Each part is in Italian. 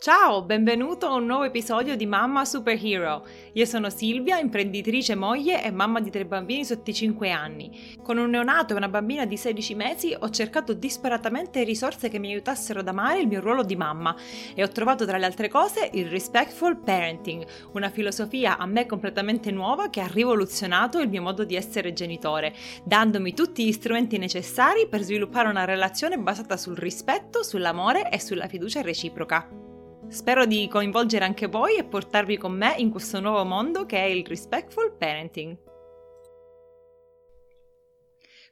Ciao, benvenuto a un nuovo episodio di Mamma Superhero. Io sono Silvia, imprenditrice moglie e mamma di tre bambini sotto i 5 anni. Con un neonato e una bambina di 16 mesi ho cercato disperatamente risorse che mi aiutassero ad amare il mio ruolo di mamma e ho trovato tra le altre cose il Respectful Parenting, una filosofia a me completamente nuova che ha rivoluzionato il mio modo di essere genitore, dandomi tutti gli strumenti necessari per sviluppare una relazione basata sul rispetto, sull'amore e sulla fiducia reciproca. Spero di coinvolgere anche voi e portarvi con me in questo nuovo mondo che è il Respectful Parenting.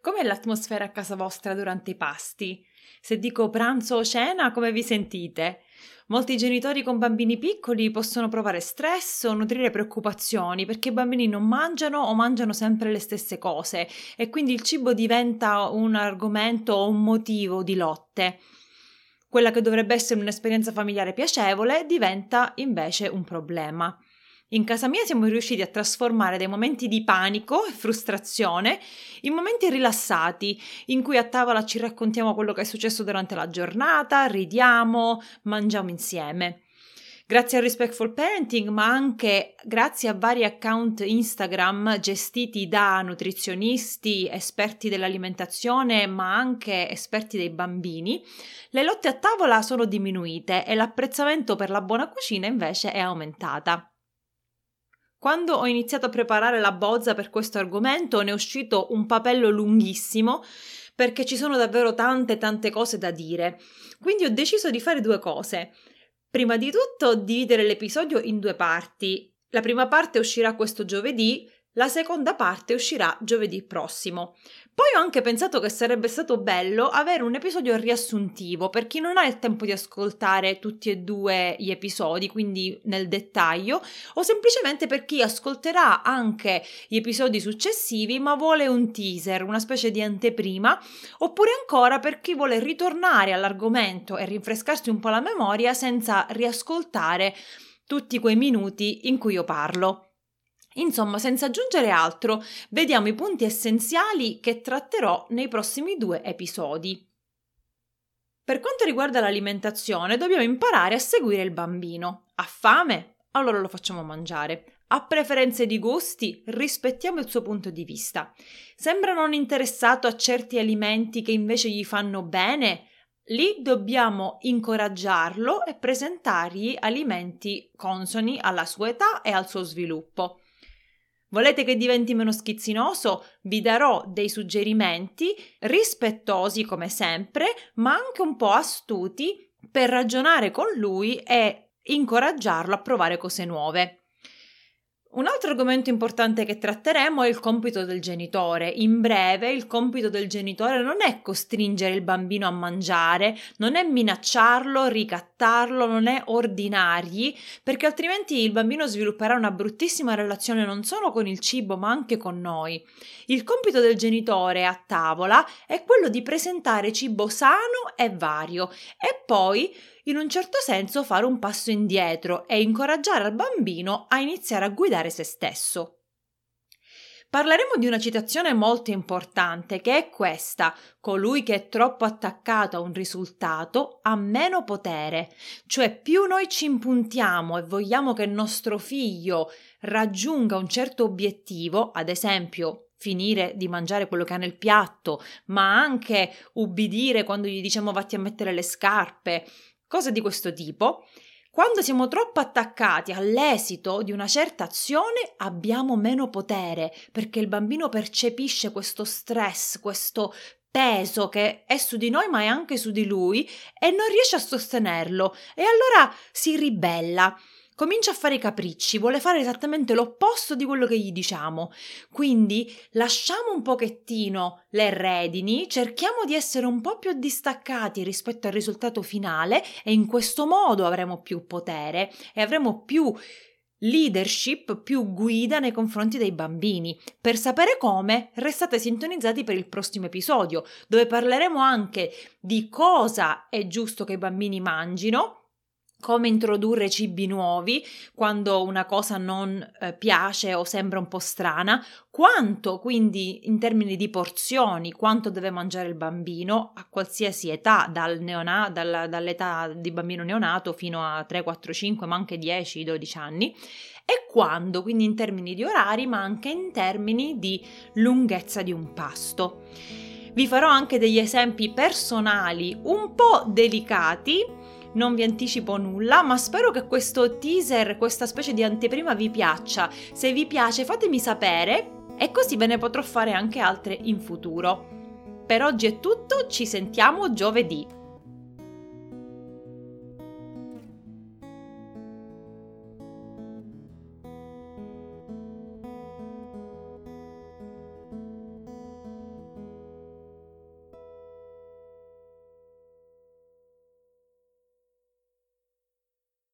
Com'è l'atmosfera a casa vostra durante i pasti? Se dico pranzo o cena, come vi sentite? Molti genitori con bambini piccoli possono provare stress o nutrire preoccupazioni perché i bambini non mangiano o mangiano sempre le stesse cose e quindi il cibo diventa un argomento o un motivo di lotte quella che dovrebbe essere un'esperienza familiare piacevole diventa invece un problema. In casa mia siamo riusciti a trasformare dei momenti di panico e frustrazione in momenti rilassati, in cui a tavola ci raccontiamo quello che è successo durante la giornata, ridiamo, mangiamo insieme grazie al Respectful Parenting, ma anche grazie a vari account Instagram gestiti da nutrizionisti, esperti dell'alimentazione, ma anche esperti dei bambini, le lotte a tavola sono diminuite e l'apprezzamento per la buona cucina invece è aumentata. Quando ho iniziato a preparare la bozza per questo argomento ne è uscito un papello lunghissimo perché ci sono davvero tante tante cose da dire. Quindi ho deciso di fare due cose. Prima di tutto dividere l'episodio in due parti. La prima parte uscirà questo giovedì, la seconda parte uscirà giovedì prossimo. Poi ho anche pensato che sarebbe stato bello avere un episodio riassuntivo per chi non ha il tempo di ascoltare tutti e due gli episodi, quindi nel dettaglio, o semplicemente per chi ascolterà anche gli episodi successivi ma vuole un teaser, una specie di anteprima, oppure ancora per chi vuole ritornare all'argomento e rinfrescarsi un po' la memoria senza riascoltare tutti quei minuti in cui io parlo. Insomma, senza aggiungere altro, vediamo i punti essenziali che tratterò nei prossimi due episodi. Per quanto riguarda l'alimentazione, dobbiamo imparare a seguire il bambino. Ha fame? Allora lo facciamo mangiare. Ha preferenze di gusti? Rispettiamo il suo punto di vista. Sembra non interessato a certi alimenti che invece gli fanno bene? Lì dobbiamo incoraggiarlo e presentargli alimenti consoni alla sua età e al suo sviluppo. Volete che diventi meno schizzinoso? Vi darò dei suggerimenti rispettosi come sempre, ma anche un po' astuti per ragionare con lui e incoraggiarlo a provare cose nuove. Un altro argomento importante che tratteremo è il compito del genitore. In breve, il compito del genitore non è costringere il bambino a mangiare, non è minacciarlo, ricattarlo, non è ordinargli, perché altrimenti il bambino svilupperà una bruttissima relazione non solo con il cibo, ma anche con noi. Il compito del genitore a tavola è quello di presentare cibo sano e vario e poi in un certo senso fare un passo indietro e incoraggiare al bambino a iniziare a guidare se stesso. Parleremo di una citazione molto importante che è questa: colui che è troppo attaccato a un risultato ha meno potere, cioè più noi ci impuntiamo e vogliamo che il nostro figlio raggiunga un certo obiettivo, ad esempio finire di mangiare quello che ha nel piatto, ma anche ubbidire quando gli diciamo vatti a mettere le scarpe, cose di questo tipo, quando siamo troppo attaccati all'esito di una certa azione abbiamo meno potere perché il bambino percepisce questo stress, questo peso che è su di noi ma è anche su di lui e non riesce a sostenerlo. E allora si ribella comincia a fare i capricci, vuole fare esattamente l'opposto di quello che gli diciamo. Quindi lasciamo un pochettino le redini, cerchiamo di essere un po' più distaccati rispetto al risultato finale e in questo modo avremo più potere e avremo più leadership, più guida nei confronti dei bambini. Per sapere come, restate sintonizzati per il prossimo episodio, dove parleremo anche di cosa è giusto che i bambini mangino come introdurre cibi nuovi quando una cosa non eh, piace o sembra un po' strana, quanto quindi in termini di porzioni, quanto deve mangiare il bambino a qualsiasi età, dal neona- dalla, dall'età di bambino neonato fino a 3, 4, 5, ma anche 10, 12 anni, e quando, quindi in termini di orari, ma anche in termini di lunghezza di un pasto. Vi farò anche degli esempi personali un po' delicati non vi anticipo nulla, ma spero che questo teaser, questa specie di anteprima vi piaccia. Se vi piace fatemi sapere e così ve ne potrò fare anche altre in futuro. Per oggi è tutto, ci sentiamo giovedì.